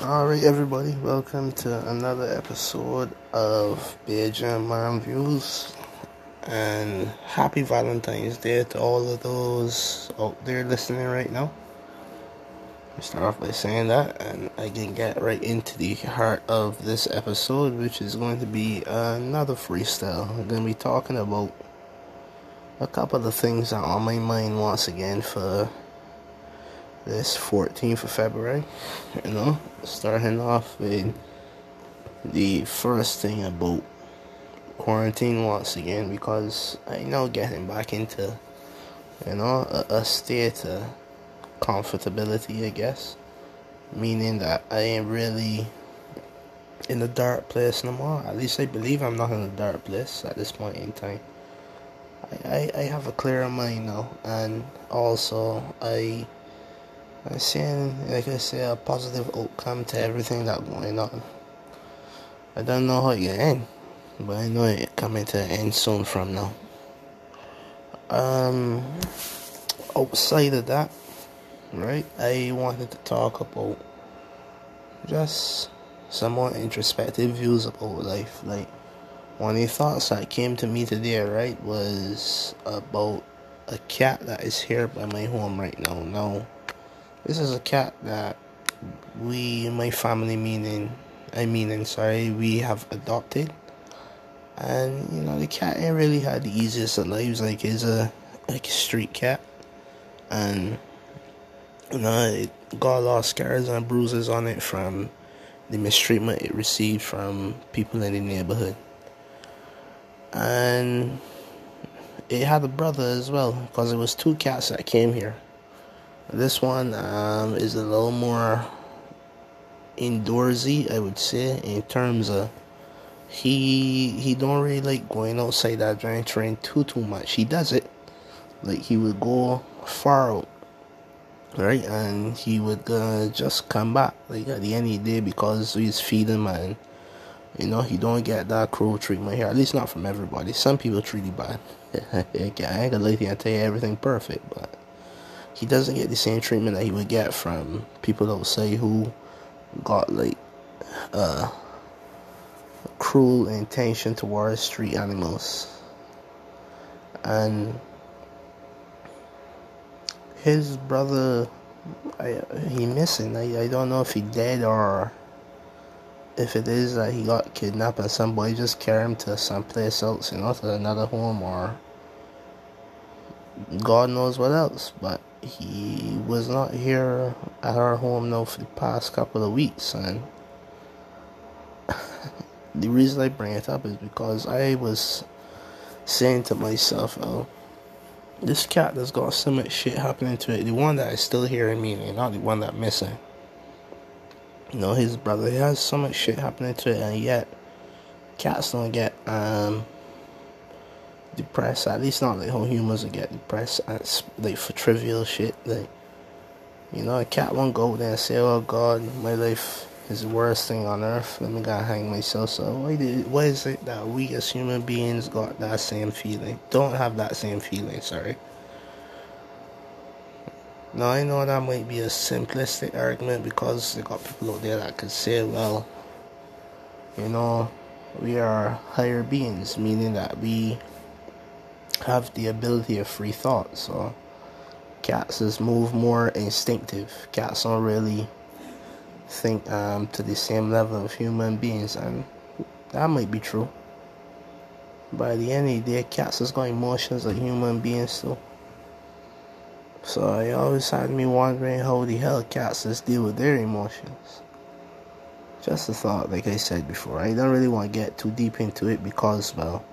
Alright, everybody, welcome to another episode of Bearded Man Views. And happy Valentine's Day to all of those out there listening right now. We start off by saying that, and I can get right into the heart of this episode, which is going to be another freestyle. I'm going to be talking about a couple of things that are on my mind once again for this 14th of February. You know, starting off with the first thing about quarantine once again because I know getting back into you know a, a state of comfortability, I guess, meaning that I ain't really in a dark place no more. At least I believe I'm not in a dark place at this point in time. I, I, I have a clearer mind now, and also I seeing, like I say, a positive outcome to everything that's going on. I don't know how it end, but I know it coming to an end soon from now. Um, outside of that, right, I wanted to talk about just some more introspective views about life. Like, one of the thoughts that came to me today, right, was about a cat that is here by my home right now. Now, this is a cat that we, my family, meaning, I mean, and sorry, we have adopted. And you know, the cat ain't really had the easiest of lives. Like, it's a like a street cat, and you know, it got a lot of scars and bruises on it from the mistreatment it received from people in the neighborhood. And it had a brother as well, because it was two cats that came here this one um, is a little more indoorsy, I would say, in terms of he he don't really like going outside that train too too much. He does it, like he would go far out, right, and he would uh, just come back like at the end of the day because he's feeding man. you know he don't get that cruel treatment here. At least not from everybody. Some people treat him bad. I ain't gonna let you tell you everything perfect, but he doesn't get the same treatment that he would get from people that would say who got like uh cruel intention towards street animals. And his brother I, he missing. I, I don't know if he dead or if it is that he got kidnapped and somebody just carried him to someplace else you know to another home or God knows what else. But he was not here. At our home now for the past couple of weeks and the reason I bring it up is because I was saying to myself, oh, this cat that's got so much shit happening to it, the one that is still here in me, not the one that missing. You know, his brother, he has so much shit happening to it, and yet cats don't get um depressed. At least not like how humans would get depressed. At, like for trivial shit. Like you know, a cat won't go there and say, "Oh God, my life is the worst thing on earth. Let me go hang myself." So why did why is it that we as human beings got that same feeling? Don't have that same feeling. Sorry. Now I know that might be a simplistic argument because they got people out there that could say, "Well, you know." We are higher beings, meaning that we have the ability of free thought. So cats is move more instinctive. Cats don't really think um, to the same level of human beings, and that might be true. By the end of the day, cats has got emotions like human beings too. So it always had me wondering how the hell cats just deal with their emotions. Just a thought, like I said before. I don't really want to get too deep into it because, well,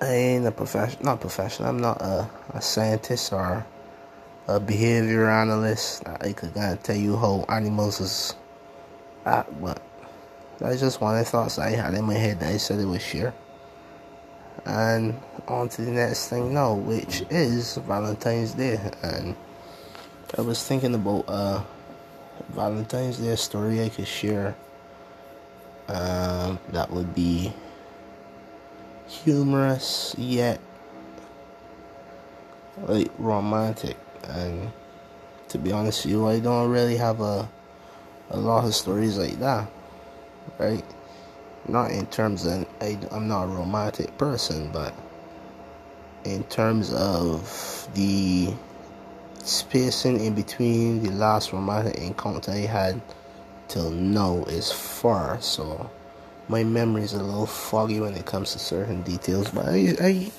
I ain't a profession, not professional. I'm not a, a scientist or a behavior analyst. I could kind of tell you how animals is act, but that's just one of the thoughts I had in my head that I said it was share. And on to the next thing now, which is Valentine's Day. And I was thinking about a Valentine's Day story I could share. Um, that would be humorous yet like romantic and to be honest with you I don't really have a a lot of stories like that, right? Not in terms of I, I'm not a romantic person, but in terms of the spacing in between the last romantic encounter I had till now is far. So my memory is a little foggy when it comes to certain details, but I, I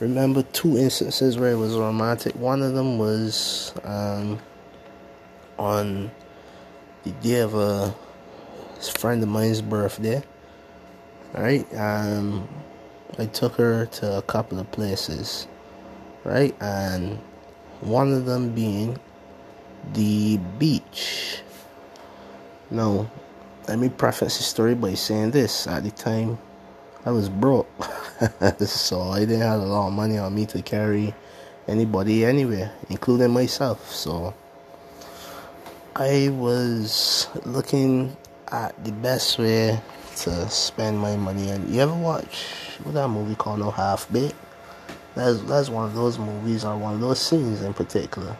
remember two instances where it was romantic. One of them was um, on the day of a friend of mine's birthday. Right, um, I took her to a couple of places, right, and one of them being the beach. Now, let me preface the story by saying this: at the time, I was broke, so I didn't have a lot of money on me to carry anybody anywhere, including myself. So I was looking at the best way to spend my money. And you ever watch what that movie called No Half Baked? That's that's one of those movies or one of those scenes in particular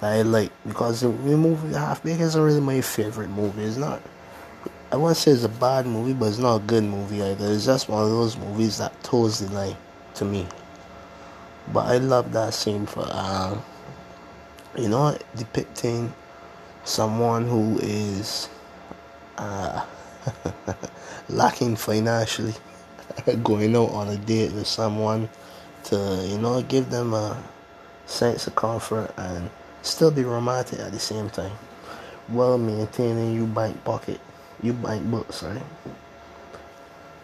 that I like because the movie Half Baked isn't really my favorite movie. It's not. I won't say it's a bad movie, but it's not a good movie either. It's just one of those movies that toes the line to me. But I love that scene for uh, you know depicting someone who is uh, lacking financially, going out on a date with someone to, you know, give them a sense of comfort and still be romantic at the same time while maintaining your bank pocket, your bank books, right?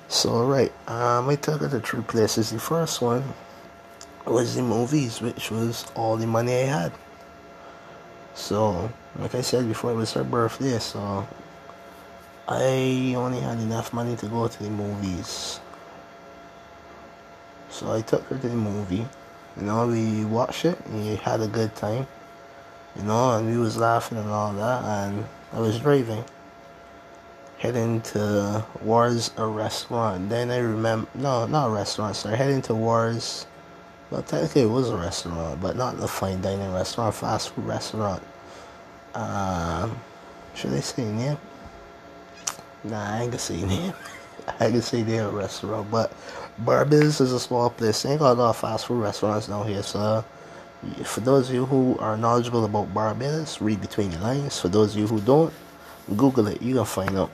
So, right, um, I took her to three places. The first one was the movies, which was all the money I had. So, like I said before, it was her birthday, so I only had enough money to go to the movies. So I took her to the movie. You know, we watched it and we had a good time. You know, and we was laughing and all that and I was driving. Heading towards a restaurant. Then I remember no, not a restaurant, sorry, heading towards well technically it was a restaurant, but not the fine dining restaurant, fast food restaurant. Um should I say name? Nah, I ain't gonna say name. I can say they're a restaurant, but Barbiz is a small place. They ain't got a lot of fast food restaurants down here. So, for those of you who are knowledgeable about Barbiz, read between the lines. For those of you who don't, Google it. you're gonna find out.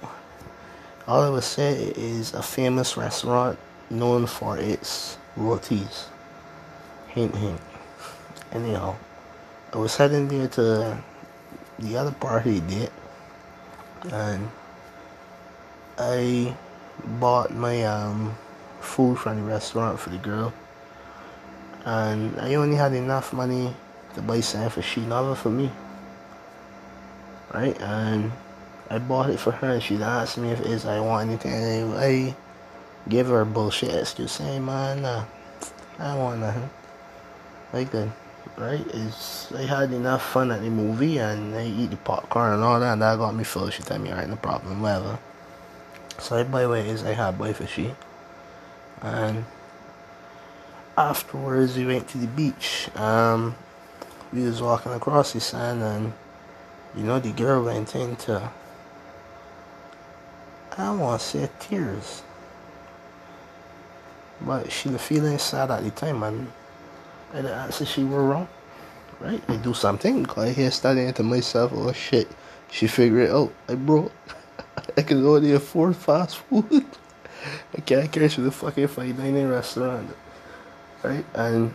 All I would say is a famous restaurant known for its rotis. Hint, hint. Anyhow, I was heading there to the other party date, and I bought my um, food from the restaurant for the girl, and I only had enough money to buy something for she, not for me. Right, and I bought it for her, and she asked me if it is I want anything. And I gave her bullshit excuse, saying, "Man, nah, I don't want nothing." Like that, right? Is I had enough fun at the movie, and I eat the popcorn and all that, and that got me full. She told me, "Alright, no problem, whatever." Side by ways, I had boy fishy. And afterwards, we went to the beach. Um, we was walking across the sand, and you know, the girl went into I want to say tears, but she was feeling sad at the time, and I answer she were wrong. Right? I do something. I hear studying to myself, oh shit. She figured it out. I broke. I can only afford fast food. I can't catch the fucking fine dining restaurant. Right? And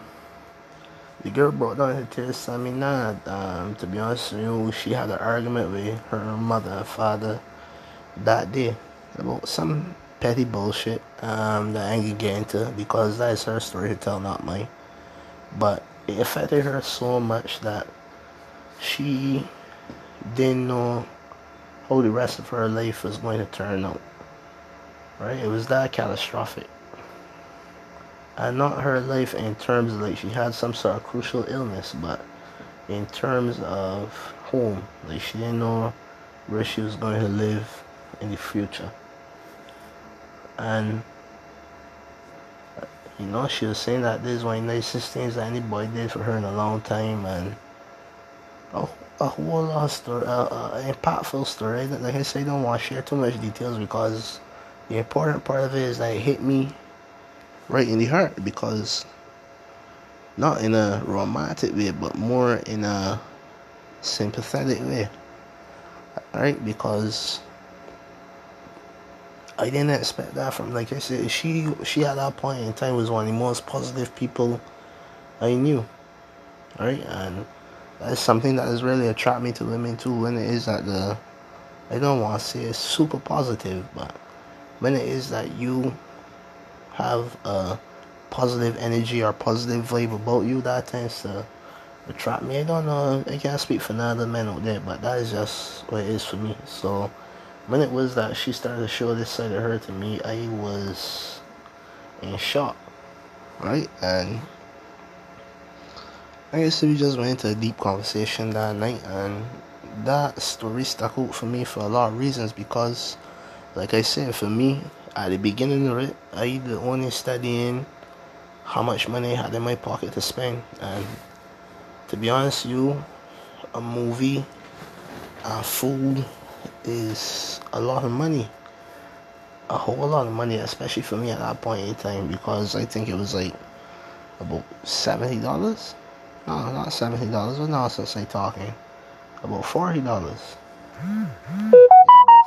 the girl brought down her tears to me nah, um, to be honest you know, she had an argument with her mother and father that day about some petty bullshit um, that I ain't get into because that's her story to tell, not mine. But it affected her so much that she didn't know how the rest of her life was going to turn out. Right? It was that catastrophic. And not her life in terms of like she had some sort of crucial illness, but in terms of home. Like she didn't know where she was going to live in the future. And you know, she was saying that this is one of the nicest things that anybody did for her in a long time and oh a whole lot of story, uh, uh, impactful story. Like I said, I don't want to share too much details because the important part of it is that it hit me right in the heart because not in a romantic way, but more in a sympathetic way. Right? Because I didn't expect that from like I said, she she at that point in time was one of the most positive people I knew. Right? And that's something that has really attracted me to women too when it is that the I don't want to say it's super positive, but when it is that you have a positive energy or positive vibe about you, that tends to attract me. I don't know, I can't speak for the men out there, but that is just what it is for me. So when it was that she started to show this side of her to me, I was in shock, right? And I guess we just went into a deep conversation that night, and that story stuck out for me for a lot of reasons because, like I said, for me, at the beginning of it, I the only studying how much money I had in my pocket to spend, and to be honest, you, a movie, uh, food is a lot of money, a whole lot of money, especially for me at that point in time because I think it was like about seventy dollars no, not seventy dollars. What nonsense I talking? About forty dollars.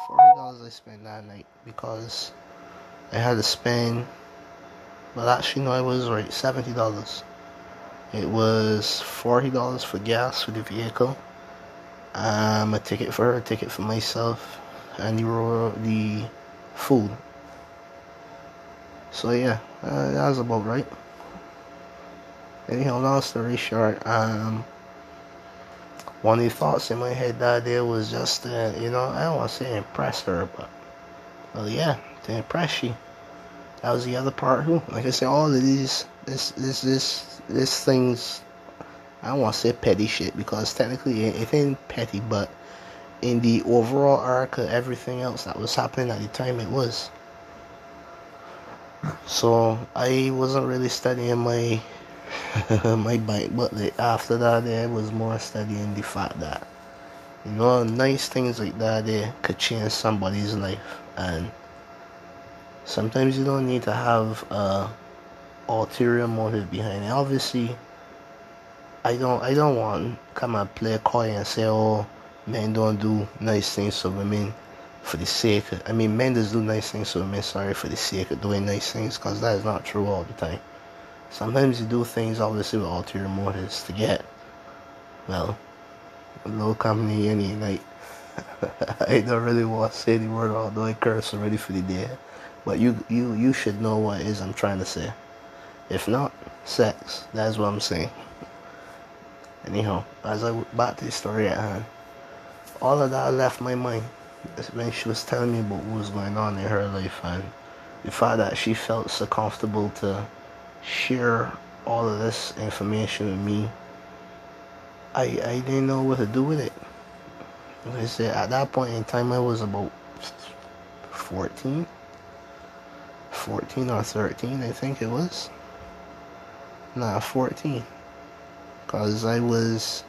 forty dollars I spent that night because I had to spend. Well, actually, no, it was right. Seventy dollars. It was forty dollars for gas for the vehicle. Um, a ticket for her, a ticket for myself, and you the the food. So yeah, uh, that was about right anyhow, long story short, um, one of the thoughts in my head that day was just, uh, you know, I don't want to say impress her, but, well, yeah, to impress you. That was the other part too. Like I said, all of these, this, this, this, this things, I don't want to say petty shit because technically it, ain't petty, but in the overall arc of everything else that was happening at the time, it was. So I wasn't really studying my my bike, but the, after that, there was more studying the fact that you know nice things like that they could change somebody's life, and sometimes you don't need to have a ulterior motive behind it. Obviously, I don't I don't want come and play coy and say, oh, men don't do nice things for women for the sake. Of, I mean, men just do nice things for women. Sorry for the sake of doing nice things, because that is not true all the time. Sometimes you do things obviously with ulterior motives to get, well, little company any night. I don't really want to say the word, although I curse already for the day. But you, you, you should know what it is I'm trying to say. If not, sex. That's what I'm saying. Anyhow, as I back to the story at hand, all of that left my mind when she was telling me about what was going on in her life and the fact that she felt so comfortable to share all of this information with me, I I didn't know what to do with it. I said, at that point in time, I was about 14, 14 or 13, I think it was. Nah, 14. Because I was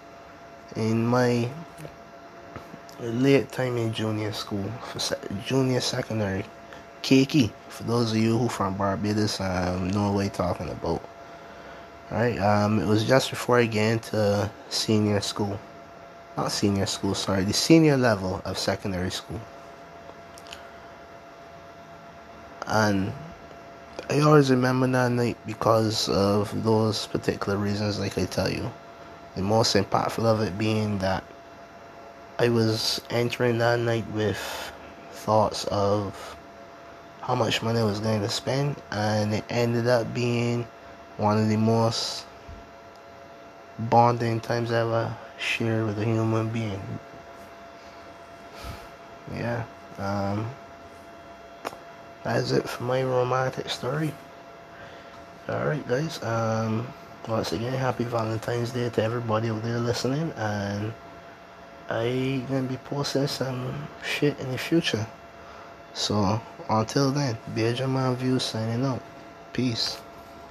in my late time in junior school, junior secondary. Keiki, for those of you who from Barbados um, know what I'm talking about. Alright, um, it was just before I get into senior school. Not senior school, sorry, the senior level of secondary school. And I always remember that night because of those particular reasons, like I tell you. The most impactful of it being that I was entering that night with thoughts of how much money I was going to spend, and it ended up being one of the most bonding times I ever shared with a human being. Yeah, um, that's it for my romantic story. Alright, guys, um, once again, happy Valentine's Day to everybody out there listening, and I gonna be posting some shit in the future. So until then, Bearded Man Views signing out. Peace.